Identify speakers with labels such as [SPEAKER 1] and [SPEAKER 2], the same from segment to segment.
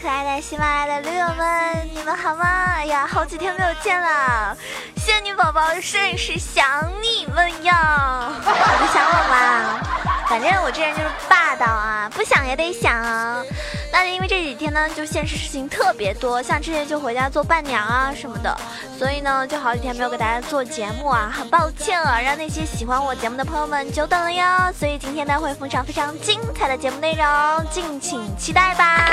[SPEAKER 1] 可爱的喜马拉雅的驴友们，你们好吗？哎呀，好几天没有见了，仙女宝宝甚是想你们呀！不想我吗？反正我这人就是霸道啊，不想也得想啊。那因为这几天呢，就现实事情特别多，像之前就回家做伴娘啊什么的，所以呢，就好几天没有给大家做节目啊，很抱歉啊，让那些喜欢我节目的朋友们久等了哟。所以今天呢，会奉上非常精彩的节目内容，敬请期待吧。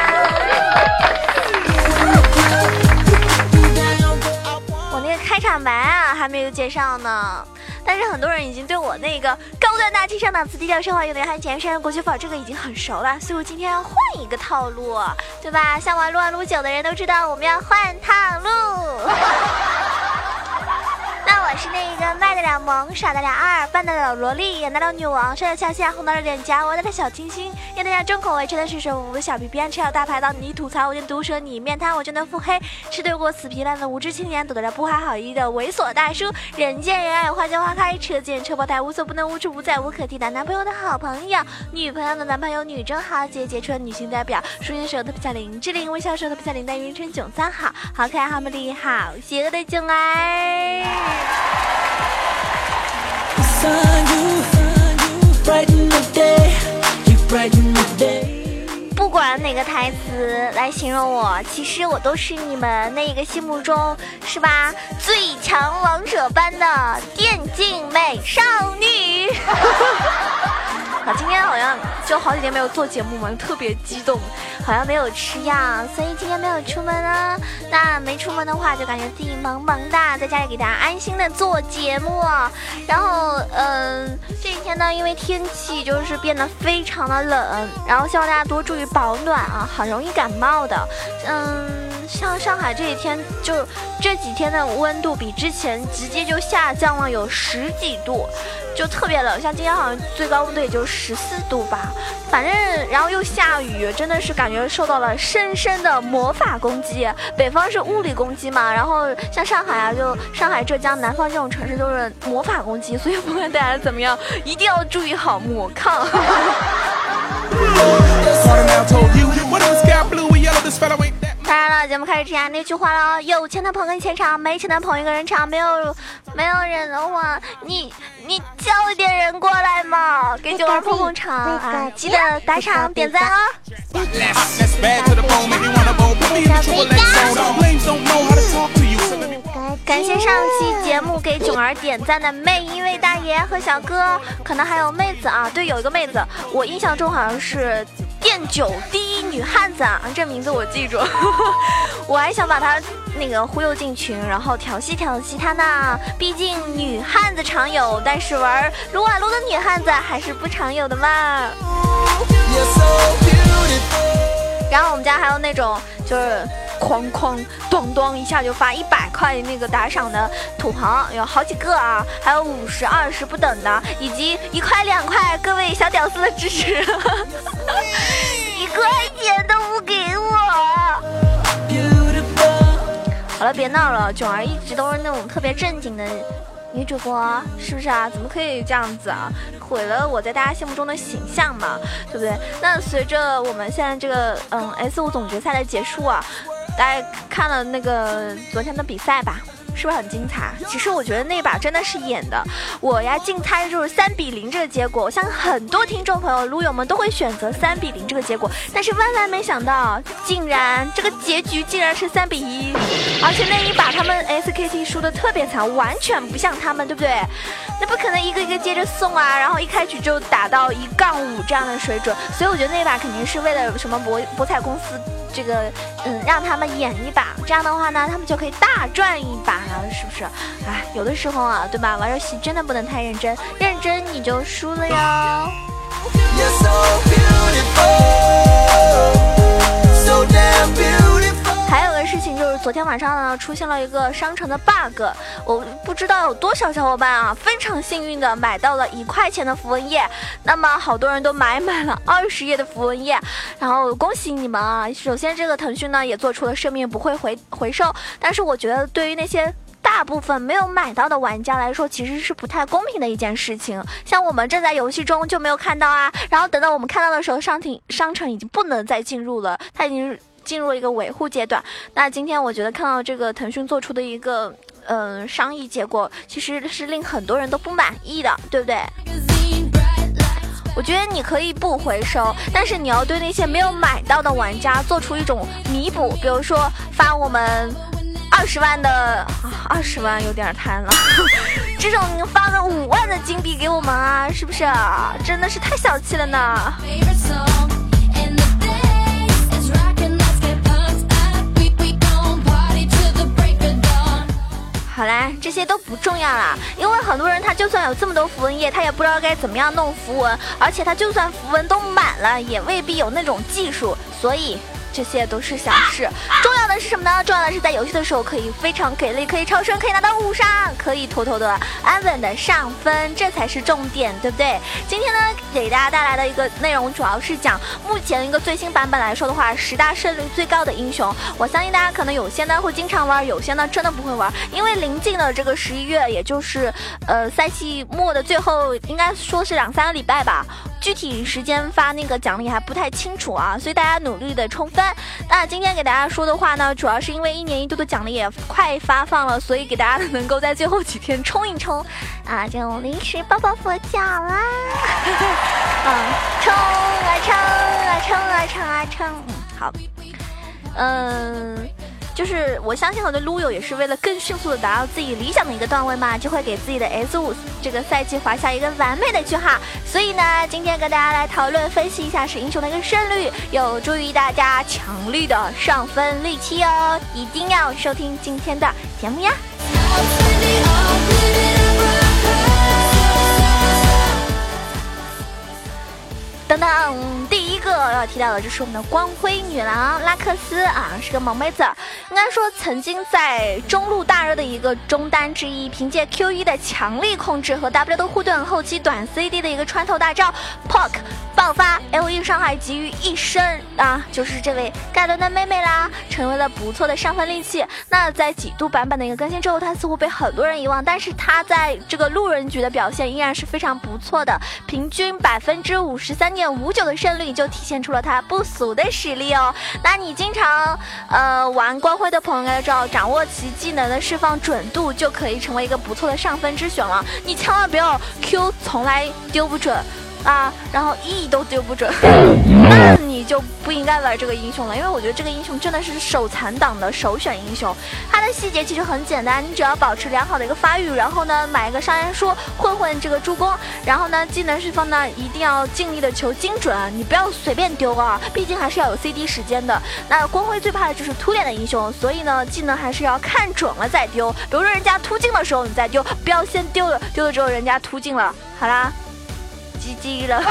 [SPEAKER 1] 我那个开场白啊，还没有介绍呢。但是很多人已经对我那个高端大气上档次、低调奢华、有内涵、前山国际范这个已经很熟了，所以我今天要换一个套路，对吧？像玩撸啊撸久的人都知道，我们要换套路。我是那个卖得了萌、耍得了二、扮得了萝莉、演得了女王、帅得俏下、红得了脸颊、玩得了小清新、演得了重口味、吃的是手、舞的小皮鞭、吃了大排档，你吐槽我就毒舌，你面瘫我就能腹黑，吃对过死皮烂的无知青年，躲得了不怀好意的猥琐大叔，人见人爱花见花开，车见车爆胎，无所不能无处不在，无可替代。男朋友的好朋友，女朋友的男朋友，女中豪杰，杰出女性代表，书生时候的皮小林志玲，微笑时候的皮小林，但云称囧三好，好可爱好美丽好邪恶的囧儿。不管哪个台词来形容我，其实我都是你们那个心目中是吧最强王者般的电竞美少女。啊，今天好像就好几天没有做节目嘛，特别激动，好像没有吃药，所以今天没有出门了。那没出门的话，就感觉自己萌萌的，在家里给大家安心的做节目。然后，嗯，这几天呢，因为天气就是变得非常的冷，然后希望大家多注意保暖啊，很容易感冒的。嗯，像上海这几天，就这几天的温度比之前直接就下降了有十几度。就特别冷，像今天好像最高温度也就十四度吧，反正然后又下雨，真的是感觉受到了深深的魔法攻击。北方是物理攻击嘛，然后像上海啊，就上海、浙江、南方这种城市都是魔法攻击，所以不管大家怎么样，一定要注意好魔抗。当然了，节目开始之前那句话了，有钱的捧个钱场，没钱的捧一个人场，没有没有人的话，你你叫一点人过来嘛，给九儿捧捧场啊！记得打赏点赞哦。感谢上期节目给囧儿点赞的每一位大爷和小哥，可能还有妹子啊，对，有一个妹子，我印象中好像是。电九第一女汉子啊，这名字我记住。我还想把她那个忽悠进群，然后调戏调戏她呢。毕竟女汉子常有，但是玩撸啊撸的女汉子还是不常有的嘛。然后我们家还有那种就是。哐哐咚咚一下就发一百块那个打赏的土豪有好几个啊，还有五十、二十不等的，以及一块、两块，各位小屌丝的支持，一块钱都不给我。好了，别闹了，囧儿一直都是那种特别正经的女主播，是不是啊？怎么可以这样子啊？毁了我在大家心目中的形象嘛，对不对？那随着我们现在这个嗯 S 五总决赛的结束啊。大家看了那个昨天的比赛吧，是不是很精彩？其实我觉得那把真的是演的。我呀，竞猜就是三比零这个结果。我相信很多听众朋友、撸友们都会选择三比零这个结果，但是万万没想到，竟然这个结局竟然是三比一。而且那一把他们 SKT 输的特别惨，完全不像他们，对不对？那不可能一个一个接着送啊，然后一开局就打到一杠五这样的水准。所以我觉得那把肯定是为了什么博博彩公司。这个，嗯，让他们演一把，这样的话呢，他们就可以大赚一把，是不是？哎，有的时候啊，对吧？玩游戏真的不能太认真，认真你就输了哟。事就是昨天晚上呢，出现了一个商城的 bug，我不知道有多少小伙伴啊，非常幸运的买到了一块钱的符文页，那么好多人都买满了二十页的符文页，然后恭喜你们啊！首先这个腾讯呢也做出了生命不会回回收，但是我觉得对于那些大部分没有买到的玩家来说，其实是不太公平的一件事情。像我们正在游戏中就没有看到啊，然后等到我们看到的时候，商品商城已经不能再进入了，它已经。进入了一个维护阶段。那今天我觉得看到这个腾讯做出的一个嗯商议结果，其实是令很多人都不满意的，对不对？我觉得你可以不回收，但是你要对那些没有买到的玩家做出一种弥补，比如说发我们二十万的，二十万有点贪了，这种你发个五万的金币给我们啊，是不是？真的是太小气了呢。这些都不重要啦，因为很多人他就算有这么多符文页，他也不知道该怎么样弄符文，而且他就算符文都满了，也未必有那种技术，所以。这些都是小事，重要的是什么呢？重要的是在游戏的时候可以非常给力，可以超生，可以拿到五杀，可以妥妥的安稳的上分，这才是重点，对不对？今天呢，给大家带来的一个内容主要是讲目前一个最新版本来说的话，十大胜率最高的英雄。我相信大家可能有些呢会经常玩，有些呢真的不会玩，因为临近的这个十一月，也就是呃赛季末的最后，应该说是两三个礼拜吧。具体时间发那个奖励还不太清楚啊，所以大家努力的冲分。那今天给大家说的话呢，主要是因为一年一度的奖励也快发放了，所以给大家能够在最后几天冲一冲啊，就临时抱抱佛脚啦。嗯，冲啊冲啊冲啊冲啊冲，嗯，好，嗯。就是我相信很多撸友也是为了更迅速的达到自己理想的一个段位嘛，就会给自己的 S 五这个赛季划下一个完美的句号。所以呢，今天跟大家来讨论分析一下是英雄的一个胜率，有助于大家强力的上分利器哦，一定要收听今天的节目呀。等等，第个要提到的就是我们的光辉女郎拉克斯啊，是个萌妹子。应该说，曾经在中路大热的一个中单之一，凭借 Q 一的强力控制和 W 的护盾，后期短 CD 的一个穿透大招 Poke 爆发，L E 伤害集于一身啊，就是这位盖伦的妹妹啦，成为了不错的上分利器。那在几度版本的一个更新之后，她似乎被很多人遗忘，但是她在这个路人局的表现依然是非常不错的，平均百分之五十三。点五九的胜率就体现出了他不俗的实力哦。那你经常呃玩光辉的朋友应该知道，掌握其技能的释放准度就可以成为一个不错的上分之选了。你千万不要 Q 从来丢不准。啊，然后 E 都丢不准，那你就不应该玩这个英雄了，因为我觉得这个英雄真的是手残党的首选英雄。它的细节其实很简单，你只要保持良好的一个发育，然后呢买一个杀人书混混这个助攻，然后呢技能释放呢一定要尽力的求精准，你不要随便丢啊，毕竟还是要有 CD 时间的。那光辉最怕的就是突脸的英雄，所以呢技能还是要看准了再丢，比如说人家突进的时候你再丢，不要先丢了，丢了之后人家突进了，好啦。GG 了。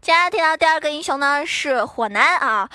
[SPEAKER 1] 接下来听到第二个英雄呢，是火男啊。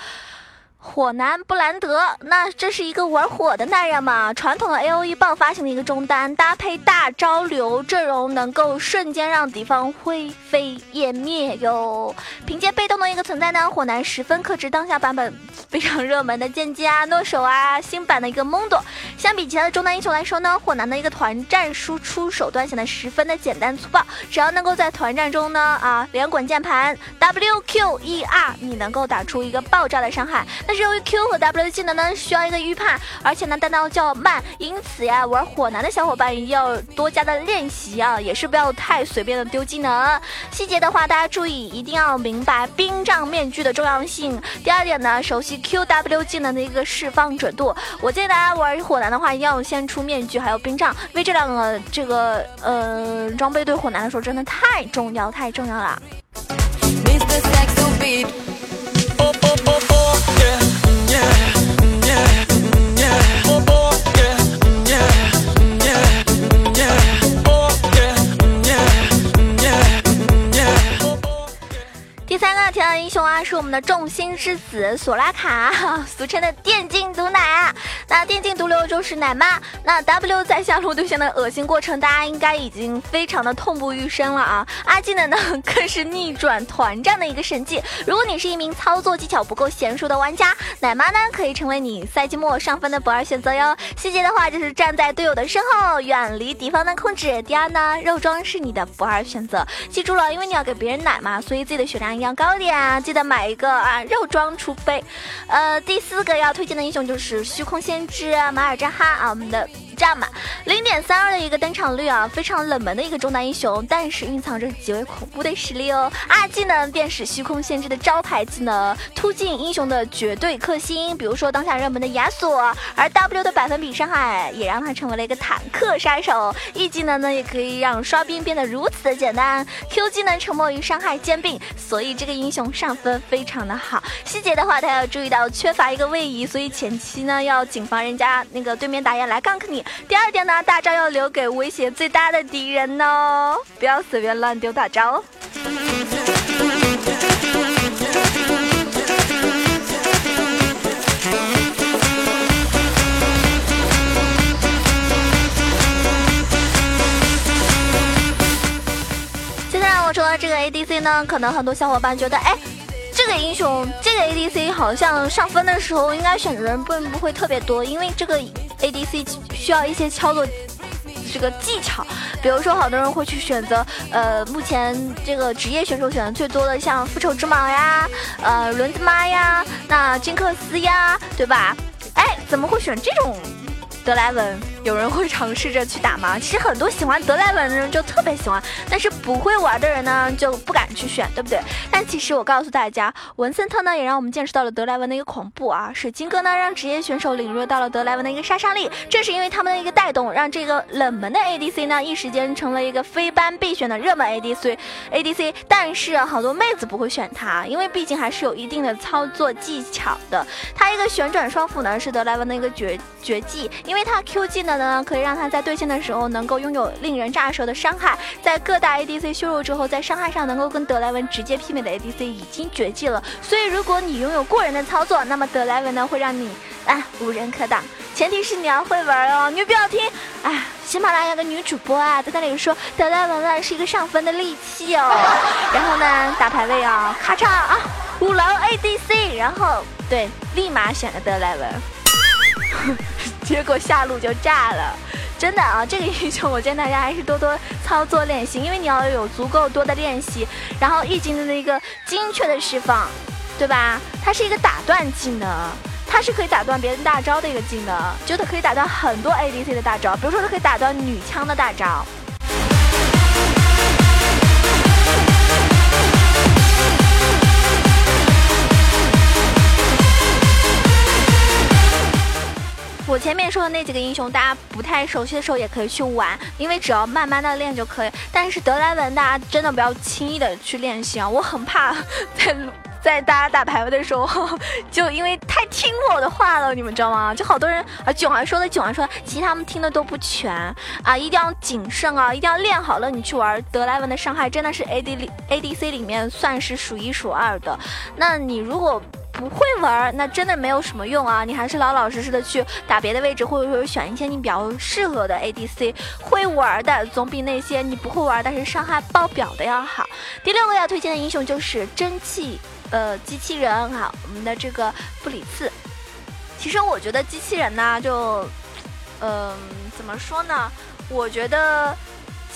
[SPEAKER 1] 火男布兰德，那这是一个玩火的男人嘛？传统的 A O E 爆发型的一个中单，搭配大招流阵容，能够瞬间让敌方灰飞烟灭哟。凭借被动的一个存在呢，火男十分克制当下版本非常热门的剑姬啊、诺手啊，新版的一个蒙多。相比其他的中单英雄来说呢，火男的一个团战输出手段显得十分的简单粗暴，只要能够在团战中呢啊连滚键盘 W Q E R，你能够打出一个爆炸的伤害。那那由于 Q 和 W 技能呢需要一个预判，而且呢弹道较慢，因此呀玩火男的小伙伴一定要多加的练习啊，也是不要太随便的丢技能。细节的话大家注意，一定要明白冰杖面具的重要性。第二点呢，熟悉 Q W 技能的一个释放准度。我建议大家玩火男的话，一定要先出面具还有冰杖，因为这两个这个呃装备对火男来说真的太重要太重要了。我们的众星之子索拉卡，俗称的电竞毒奶。那电竞毒瘤就是奶妈。那 W 在下路对线的恶心过程，大家应该已经非常的痛不欲生了啊！阿技能呢，更是逆转团战的一个神技。如果你是一名操作技巧不够娴熟的玩家，奶妈呢可以成为你赛季末上分的不二选择哟。细节的话就是站在队友的身后，远离敌方的控制。第二呢，肉装是你的不二选择。记住了，因为你要给别人奶嘛，所以自己的血量一定要高点啊！记得买一个啊肉装除非。呃，第四个要推荐的英雄就是虚空先是马尔扎哈啊，我们的。炸满零点三二的一个登场率啊，非常冷门的一个中单英雄，但是蕴藏着极为恐怖的实力哦。二技能便是虚空限制的招牌技能，突进英雄的绝对克星，比如说当下热门的亚索。而 W 的百分比伤害也让他成为了一个坦克杀手。E 技能呢，也可以让刷兵变得如此的简单。Q 技能沉默于伤害兼并，所以这个英雄上分非常的好。细节的话，他要注意到缺乏一个位移，所以前期呢要谨防人家那个对面打野来 gank 你。第二点呢，大招要留给威胁最大的敌人哦，不要随便乱丢大招。接下来我说这个 ADC 呢，可能很多小伙伴觉得，哎，这个英雄这个 ADC 好像上分的时候应该选择人并不会特别多，因为这个。ADC 需要一些操作这个技巧，比如说，好多人会去选择，呃，目前这个职业选手选的最多的，像复仇之矛呀，呃，轮子妈呀，那金克斯呀，对吧？哎，怎么会选这种德莱文？有人会尝试着去打吗？其实很多喜欢德莱文的人就特别喜欢，但是不会玩的人呢就不敢去选，对不对？但其实我告诉大家，文森特呢也让我们见识到了德莱文的一个恐怖啊！水晶哥呢让职业选手领略到了德莱文的一个杀伤力，正是因为他们的一个带动，让这个冷门的 ADC 呢一时间成了一个非班必选的热门 ADC。ADC，但是好多妹子不会选他，因为毕竟还是有一定的操作技巧的。他一个旋转双斧呢是德莱文的一个绝绝技，因为他 Q 技呢呢，可以让他在对线的时候能够拥有令人炸舌的伤害，在各大 ADC 削弱之后，在伤害上能够跟德莱文直接媲美的 ADC 已经绝迹了。所以，如果你拥有过人的操作，那么德莱文呢会让你啊无人可挡。前提是你要会玩哦，你不要听哎，喜马拉雅的女主播啊在那里说德莱文呢是一个上分的利器哦，然后呢打排位啊，咔嚓啊五楼 ADC，然后对立马选了德莱文。结果下路就炸了，真的啊！这个英雄我建议大家还是多多操作练习，因为你要有足够多的练习，然后一技能的一个精确的释放，对吧？它是一个打断技能，它是可以打断别人大招的一个技能，就它可以打断很多 ADC 的大招，比如说它可以打断女枪的大招。我前面说的那几个英雄，大家不太熟悉的时候也可以去玩，因为只要慢慢的练就可以。但是德莱文，大家真的不要轻易的去练习啊！我很怕在在大家打排位的时候，就因为太听我的话了，你们知道吗？就好多人啊，囧儿说的，囧儿说，其实他们听的都不全啊，一定要谨慎啊，一定要练好了，你去玩德莱文的伤害真的是 A D 里 A D C 里面算是数一数二的。那你如果不会玩，那真的没有什么用啊！你还是老老实实的去打别的位置，或者说选一些你比较适合的 ADC，会玩的总比那些你不会玩但是伤害爆表的要好。第六个要推荐的英雄就是蒸汽呃机器人哈，我们的这个布里茨。其实我觉得机器人呢，就嗯怎么说呢？我觉得。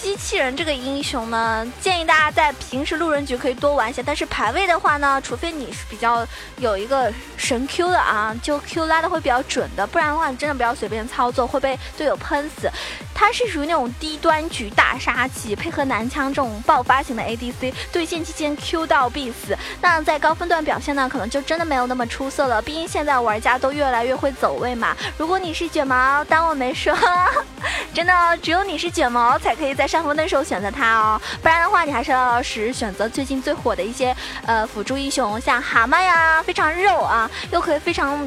[SPEAKER 1] 机器人这个英雄呢，建议大家在平时路人局可以多玩一下，但是排位的话呢，除非你是比较有一个神 Q 的啊，就 Q 拉的会比较准的，不然的话，你真的不要随便操作，会被队友喷死。它是属于那种低端局大杀器，配合男枪这种爆发型的 ADC，对线期间 Q 到必死。那在高分段表现呢，可能就真的没有那么出色了。毕竟现在玩家都越来越会走位嘛。如果你是卷毛，当我没说，真的只有你是卷毛才可以在上分的时候选择它哦，不然的话，你还是要老实选择最近最火的一些呃辅助英雄，像蛤蟆呀，非常肉啊，又可以非常。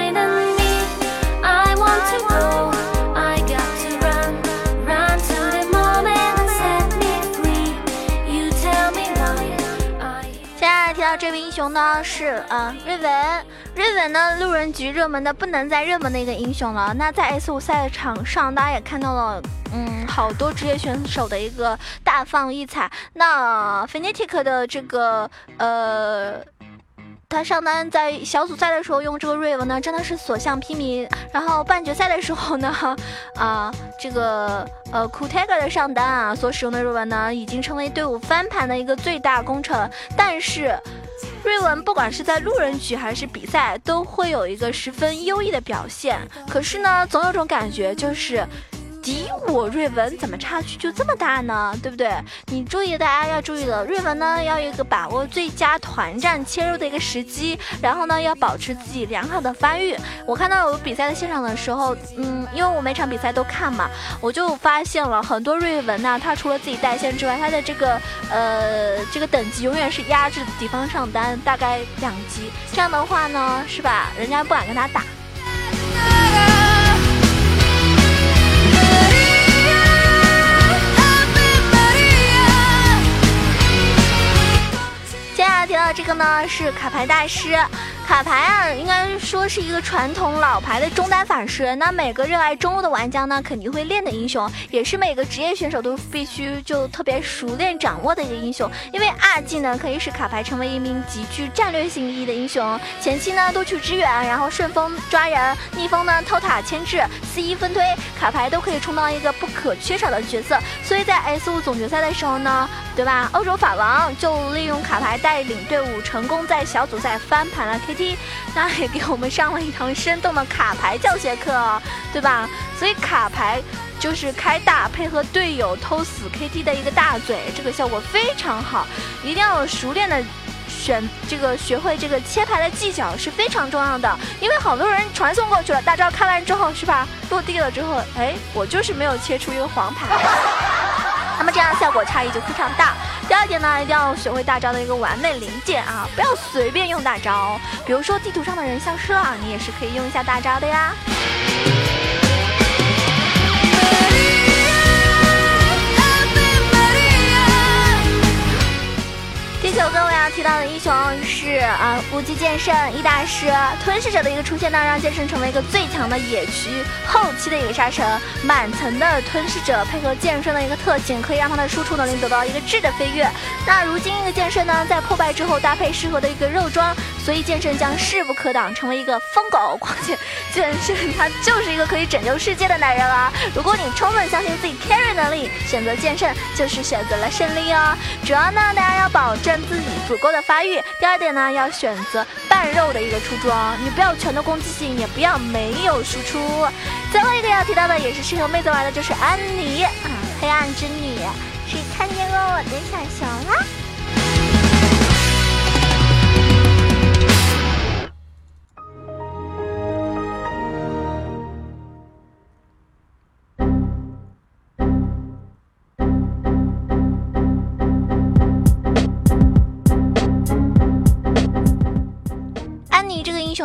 [SPEAKER 1] 雄呢是呃瑞文，瑞文呢路人局热门的不能再热门的一个英雄了。那在 S 五赛场上，大家也看到了，嗯，好多职业选手的一个大放异彩。那 Fnatic 的这个呃。他上单在小组赛的时候用这个瑞文呢，真的是所向披靡。然后半决赛的时候呢，啊，这个呃库泰格的上单啊，所使用的瑞文呢，已经成为队伍翻盘的一个最大功臣。但是，瑞文不管是在路人局还是比赛，都会有一个十分优异的表现。可是呢，总有种感觉就是。敌我瑞文怎么差距就这么大呢？对不对？你注意，大家要注意了，瑞文呢要有一个把握最佳团战切入的一个时机，然后呢要保持自己良好的发育。我看到有比赛的现场的时候，嗯，因为我每场比赛都看嘛，我就发现了很多瑞文呢，他除了自己带线之外，他的这个呃这个等级永远是压制敌方上单大概两级，这样的话呢，是吧？人家不敢跟他打。这个呢，是卡牌大师。卡牌啊，应该说是一个传统老牌的中单法师。那每个热爱中路的玩家呢，肯定会练的英雄，也是每个职业选手都必须就特别熟练掌握的一个英雄。因为二技能可以使卡牌成为一名极具战略性意义的英雄。前期呢多去支援，然后顺风抓人，逆风呢偷塔牵制，C 一分推，卡牌都可以充当一个不可缺少的角色。所以在 S 五总决赛的时候呢，对吧？欧洲法王就利用卡牌带领队伍，成功在小组赛翻盘了 KT。那也给我们上了一堂生动的卡牌教学课，对吧？所以卡牌就是开大配合队友偷死 KT 的一个大嘴，这个效果非常好。一定要熟练的选这个，学会这个切牌的技巧是非常重要的。因为好多人传送过去了，大招开完之后是吧？落地了之后，哎，我就是没有切出一个黄牌，那么这样效果差异就非常大。第二点呢，一定要学会大招的一个完美临界啊，不要随便用大招。比如说地图上的人消失了，你也是可以用一下大招的呀。地球各位要提到的英雄是啊，无极剑圣一大师吞噬者的一个出现呢，让剑圣成为一个最强的野区后期的一个杀神。满层的吞噬者配合剑圣的一个特性，可以让他的输出能力得到一个质的飞跃。那如今一个剑圣呢，在破败之后搭配适合的一个肉装，所以剑圣将势不可挡，成为一个疯狗。况且剑圣他就是一个可以拯救世界的男人啊！如果你充分相信自己 carry 能力，选择剑圣就是选择了胜利哦。主要呢，大家要保证。自己足够的发育。第二点呢，要选择半肉的一个出装，你不要全都攻击性，也不要没有输出。最后一个要提到的，也是适合妹子玩的，就是安妮啊，黑暗之女。谁看见过我的小熊了？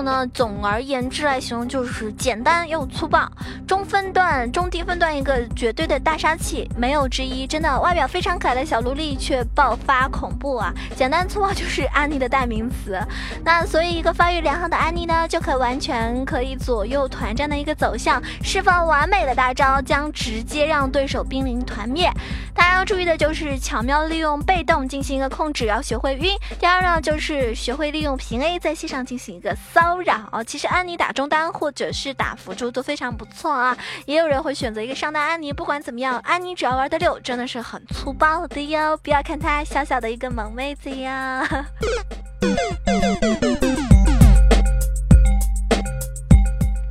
[SPEAKER 1] 呢，总而言之来形容就是简单又粗暴，中分段、中低分段一个绝对的大杀器，没有之一。真的，外表非常可爱的小萝莉却爆发恐怖啊！简单粗暴就是安妮的代名词。那所以一个发育良好的安妮呢，就可完全可以左右团战的一个走向，释放完美的大招，将直接让对手濒临团灭。大家要注意的就是巧妙利用被动进行一个控制，要学会晕。第二呢，就是学会利用平 A 在线上进行一个骚。骚扰，其实安妮打中单或者是打辅助都非常不错啊。也有人会选择一个上单安妮，不管怎么样，安妮只要玩的溜，真的是很粗暴的哟。不要看她小小的一个萌妹子呀。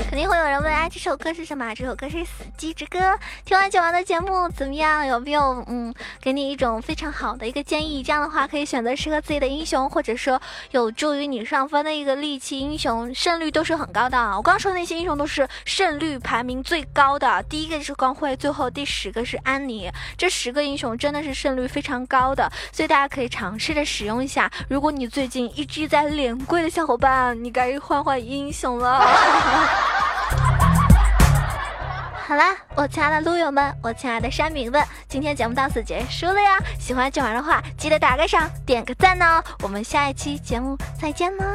[SPEAKER 1] 肯定会有人问。啊，这首歌是什么？这首歌是《死寂之歌》。听完九王的节目怎么样？有没有嗯，给你一种非常好的一个建议？这样的话可以选择适合自己的英雄，或者说有助于你上分的一个利器英雄，胜率都是很高的。我刚说的那些英雄都是胜率排名最高的，第一个是光辉，最后第十个是安妮。这十个英雄真的是胜率非常高的，所以大家可以尝试着使用一下。如果你最近一直在连跪的小伙伴，你该换换英雄了。好啦，我亲爱的撸友们，我亲爱的山民们，今天节目到此结束了呀！喜欢九儿的话，记得打个赏，点个赞哦！我们下一期节目再见喽！